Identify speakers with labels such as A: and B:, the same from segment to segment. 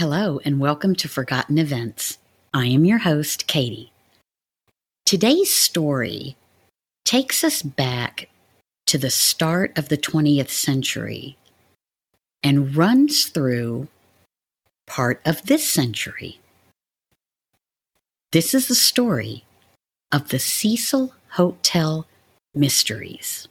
A: Hello, and welcome to Forgotten Events. I am your host, Katie. Today's story takes us back to the start of the 20th century and runs through part of this century. This is the story of the Cecil Hotel Mysteries.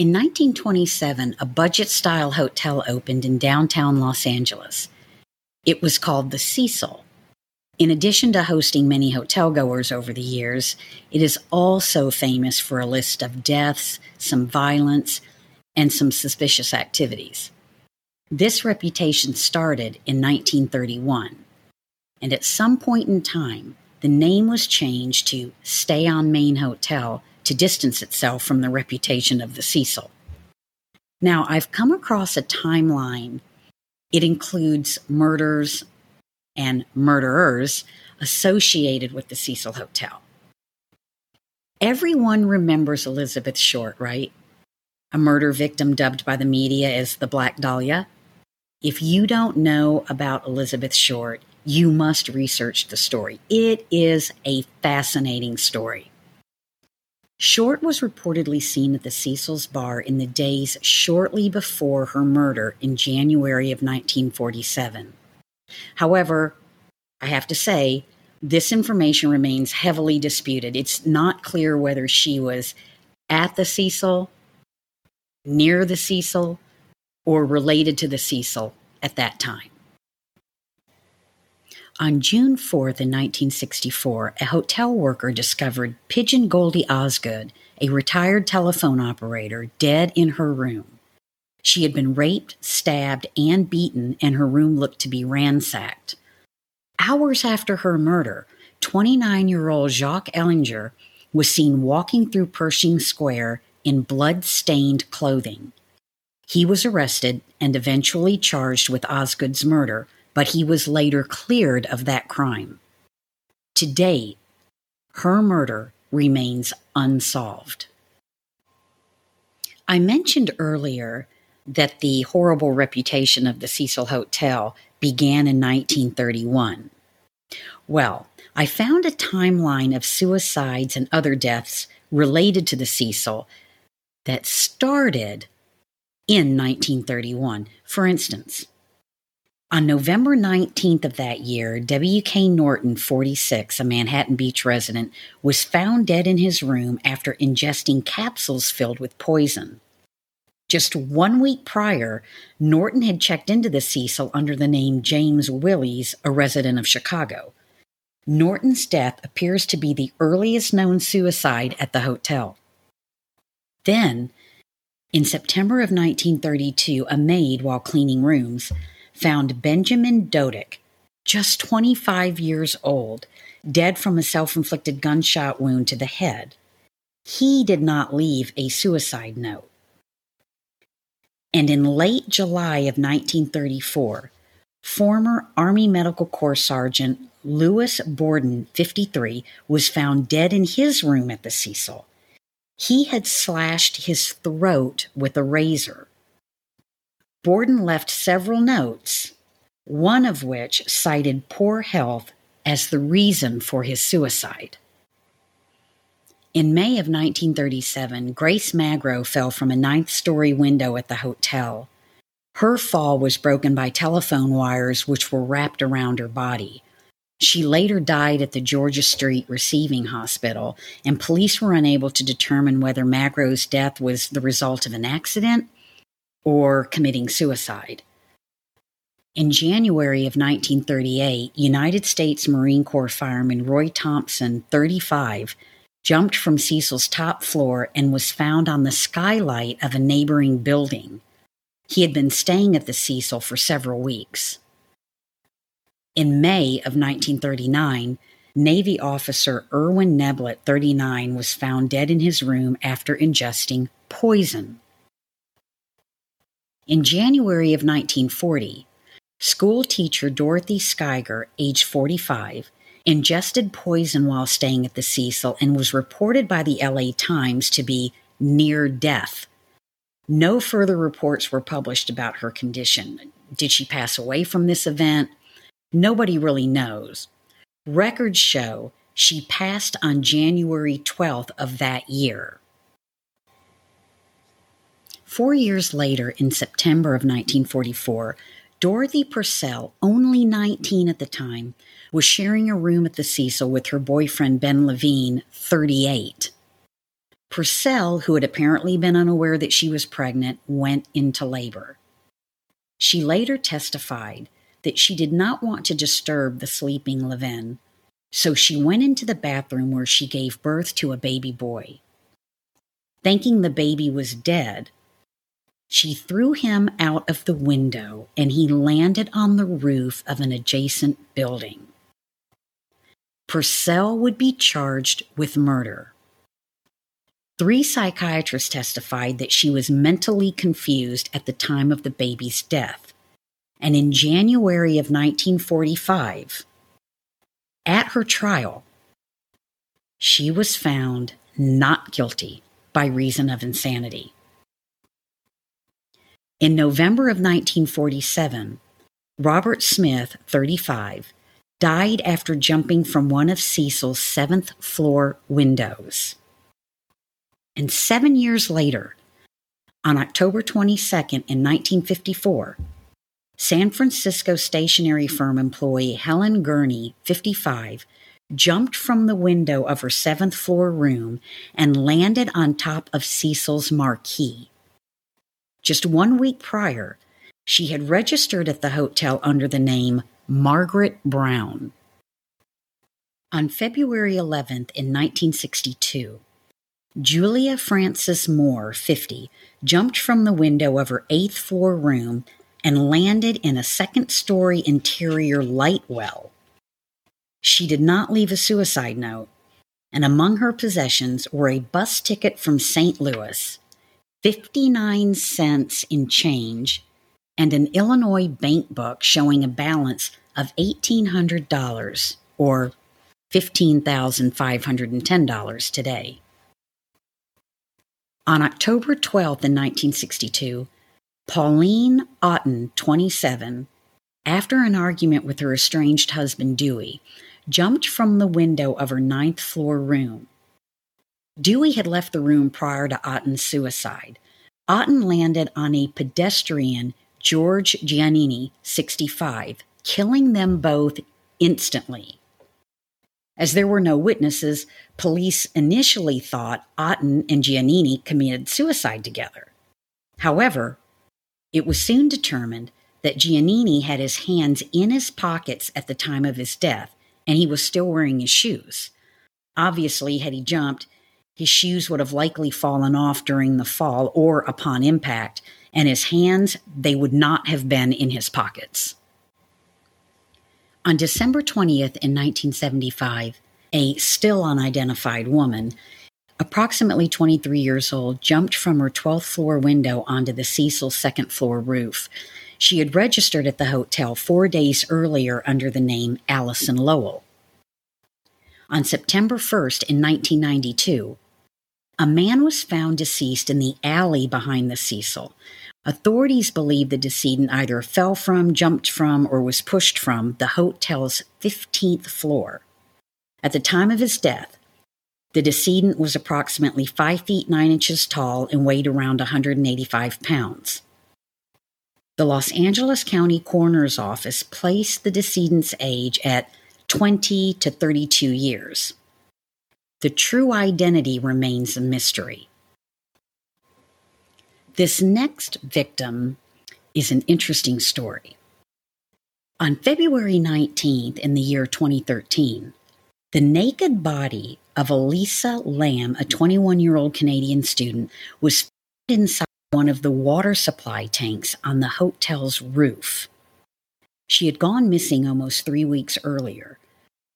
A: In 1927, a budget style hotel opened in downtown Los Angeles. It was called the Cecil. In addition to hosting many hotel goers over the years, it is also famous for a list of deaths, some violence, and some suspicious activities. This reputation started in 1931, and at some point in time, the name was changed to Stay on Main Hotel to distance itself from the reputation of the Cecil. Now, I've come across a timeline. It includes murders and murderers associated with the Cecil Hotel. Everyone remembers Elizabeth Short, right? A murder victim dubbed by the media as the Black Dahlia. If you don't know about Elizabeth Short, you must research the story. It is a fascinating story. Short was reportedly seen at the Cecil's bar in the days shortly before her murder in January of 1947. However, I have to say, this information remains heavily disputed. It's not clear whether she was at the Cecil, near the Cecil, or related to the Cecil at that time. On June 4th, in 1964, a hotel worker discovered Pigeon Goldie Osgood, a retired telephone operator, dead in her room. She had been raped, stabbed, and beaten, and her room looked to be ransacked. Hours after her murder, 29 year old Jacques Ehlinger was seen walking through Pershing Square in blood stained clothing. He was arrested and eventually charged with Osgood's murder but he was later cleared of that crime. To date, her murder remains unsolved. I mentioned earlier that the horrible reputation of the Cecil Hotel began in 1931. Well, I found a timeline of suicides and other deaths related to the Cecil that started in 1931. For instance, on November 19th of that year, W.K. Norton, 46, a Manhattan Beach resident, was found dead in his room after ingesting capsules filled with poison. Just one week prior, Norton had checked into the Cecil under the name James Willies, a resident of Chicago. Norton's death appears to be the earliest known suicide at the hotel. Then, in September of 1932, a maid, while cleaning rooms, found Benjamin Dodick, just 25 years old, dead from a self inflicted gunshot wound to the head. He did not leave a suicide note. And in late July of 1934, former Army Medical Corps Sergeant Lewis Borden, 53, was found dead in his room at the Cecil. He had slashed his throat with a razor. Borden left several notes, one of which cited poor health as the reason for his suicide. In May of 1937, Grace Magro fell from a ninth story window at the hotel. Her fall was broken by telephone wires which were wrapped around her body. She later died at the Georgia Street Receiving Hospital, and police were unable to determine whether Magro's death was the result of an accident or committing suicide. In January of 1938, United States Marine Corps fireman Roy Thompson, 35, jumped from Cecil's top floor and was found on the skylight of a neighboring building. He had been staying at the Cecil for several weeks. In May of 1939, Navy officer Erwin Neblett, 39, was found dead in his room after ingesting poison. In January of 1940, school teacher Dorothy Skyger, age 45, ingested poison while staying at the Cecil and was reported by the LA Times to be near death. No further reports were published about her condition. Did she pass away from this event? Nobody really knows. Records show she passed on January 12th of that year. Four years later, in September of 1944, Dorothy Purcell, only 19 at the time, was sharing a room at the Cecil with her boyfriend Ben Levine, 38. Purcell, who had apparently been unaware that she was pregnant, went into labor. She later testified that she did not want to disturb the sleeping Levin, so she went into the bathroom where she gave birth to a baby boy. Thinking the baby was dead, she threw him out of the window and he landed on the roof of an adjacent building. Purcell would be charged with murder. Three psychiatrists testified that she was mentally confused at the time of the baby's death. And in January of 1945, at her trial, she was found not guilty by reason of insanity. In November of 1947, Robert Smith, 35, died after jumping from one of Cecil's seventh floor windows. And seven years later, on October 22nd in 1954, San Francisco stationery firm employee Helen Gurney, 55, jumped from the window of her seventh floor room and landed on top of Cecil's marquee. Just one week prior, she had registered at the hotel under the name Margaret Brown. On February 11th in 1962, Julia Frances Moore, 50, jumped from the window of her eighth floor room and landed in a second story interior light well. She did not leave a suicide note, and among her possessions were a bus ticket from St. Louis 59 cents in change, and an Illinois bank book showing a balance of $1,800 or $15,510 today. On October 12th in 1962, Pauline Otten, 27, after an argument with her estranged husband Dewey, jumped from the window of her ninth floor room Dewey had left the room prior to Otten's suicide. Otten landed on a pedestrian, George Giannini, 65, killing them both instantly. As there were no witnesses, police initially thought Otten and Giannini committed suicide together. However, it was soon determined that Giannini had his hands in his pockets at the time of his death, and he was still wearing his shoes. Obviously, had he jumped, his shoes would have likely fallen off during the fall or upon impact, and his hands, they would not have been in his pockets. On December 20th in 1975, a still unidentified woman, approximately 23 years old, jumped from her 12th floor window onto the Cecil second floor roof. She had registered at the hotel four days earlier under the name Allison Lowell. On September 1st in 1992, a man was found deceased in the alley behind the Cecil. Authorities believe the decedent either fell from, jumped from, or was pushed from the hotel's 15th floor. At the time of his death, the decedent was approximately 5 feet 9 inches tall and weighed around 185 pounds. The Los Angeles County Coroner's Office placed the decedent's age at 20 to 32 years. The true identity remains a mystery. This next victim is an interesting story. On February 19th in the year 2013, the naked body of Elisa Lam, a 21 year old Canadian student, was found inside one of the water supply tanks on the hotel's roof. She had gone missing almost three weeks earlier.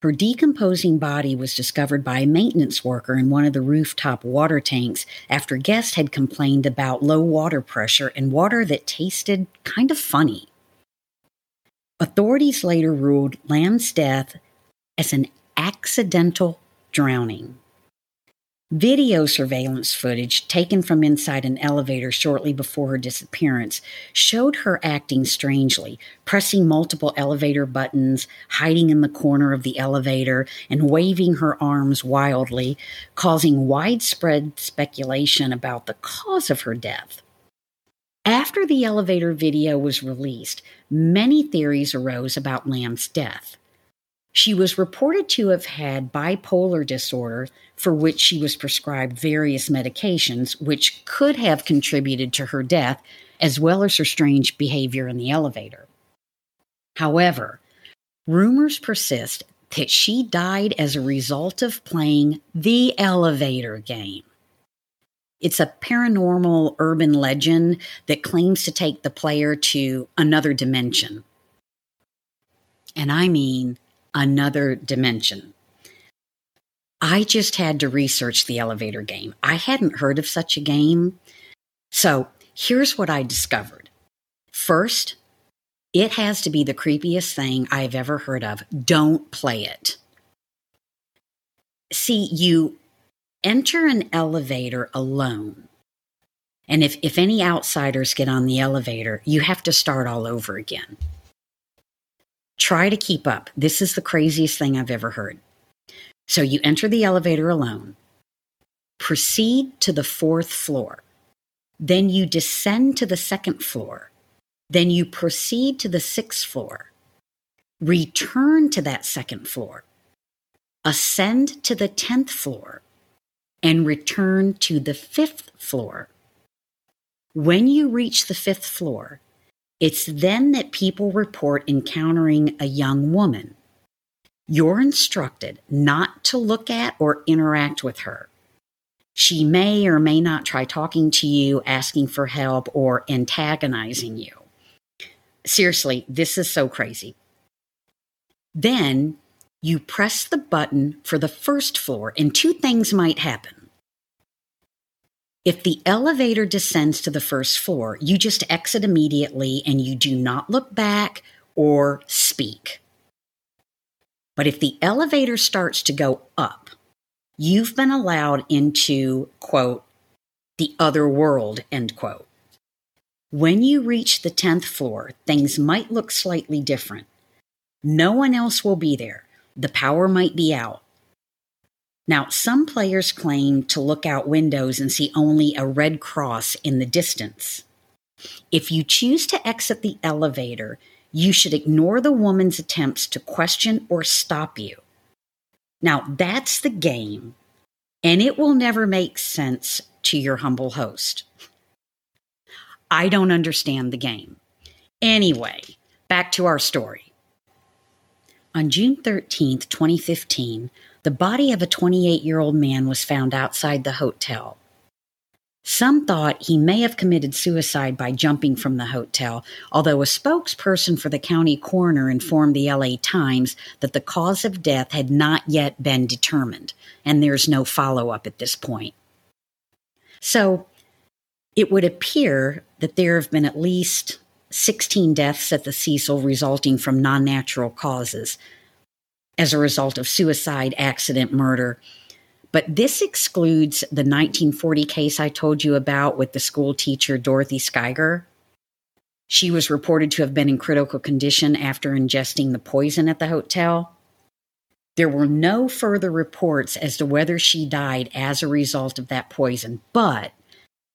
A: Her decomposing body was discovered by a maintenance worker in one of the rooftop water tanks after guests had complained about low water pressure and water that tasted kind of funny. Authorities later ruled Lam's death as an accidental drowning. Video surveillance footage taken from inside an elevator shortly before her disappearance showed her acting strangely, pressing multiple elevator buttons, hiding in the corner of the elevator, and waving her arms wildly, causing widespread speculation about the cause of her death. After the elevator video was released, many theories arose about Lam's death. She was reported to have had bipolar disorder, for which she was prescribed various medications, which could have contributed to her death, as well as her strange behavior in the elevator. However, rumors persist that she died as a result of playing the elevator game. It's a paranormal urban legend that claims to take the player to another dimension. And I mean another dimension. I just had to research the elevator game. I hadn't heard of such a game. So here's what I discovered. First, it has to be the creepiest thing I've ever heard of. Don't play it. See, you enter an elevator alone. And if, if any outsiders get on the elevator, you have to start all over again. Try to keep up. This is the craziest thing I've ever heard. So you enter the elevator alone, proceed to the fourth floor, then you descend to the second floor, then you proceed to the sixth floor, return to that second floor, ascend to the 10th floor, and return to the fifth floor. When you reach the fifth floor, it's then that people report encountering a young woman. You're instructed not to look at or interact with her. She may or may not try talking to you, asking for help, or antagonizing you. Seriously, this is so crazy. Then you press the button for the first floor, and two things might happen. If the elevator descends to the first floor, you just exit immediately and you do not look back or speak. But if the elevator starts to go up, you've been allowed into, quote, the other world, end quote. When you reach the 10th floor, things might look slightly different. No one else will be there. The power might be out. Now, some players claim to look out windows and see only a red cross in the distance. If you choose to exit the elevator, you should ignore the woman's attempts to question or stop you. Now, that's the game, and it will never make sense to your humble host. I don't understand the game. Anyway, back to our story. On June 13th, 2015, the body of a 28 year old man was found outside the hotel. Some thought he may have committed suicide by jumping from the hotel, although a spokesperson for the county coroner informed the LA Times that the cause of death had not yet been determined, and there's no follow up at this point. So it would appear that there have been at least 16 deaths at the Cecil resulting from non natural causes, as a result of suicide, accident, murder. But this excludes the 1940 case I told you about with the school teacher Dorothy Skyger. She was reported to have been in critical condition after ingesting the poison at the hotel. There were no further reports as to whether she died as a result of that poison, but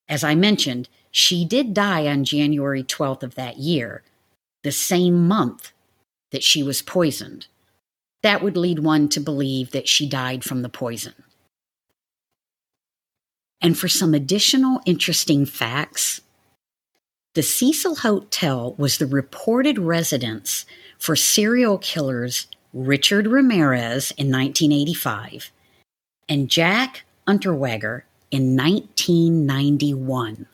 A: as I mentioned, she did die on January 12th of that year, the same month that she was poisoned. That would lead one to believe that she died from the poison. And for some additional interesting facts, the Cecil Hotel was the reported residence for serial killers Richard Ramirez in 1985 and Jack Unterweger in 1991.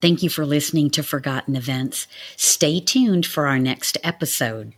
A: Thank you for listening to Forgotten Events. Stay tuned for our next episode.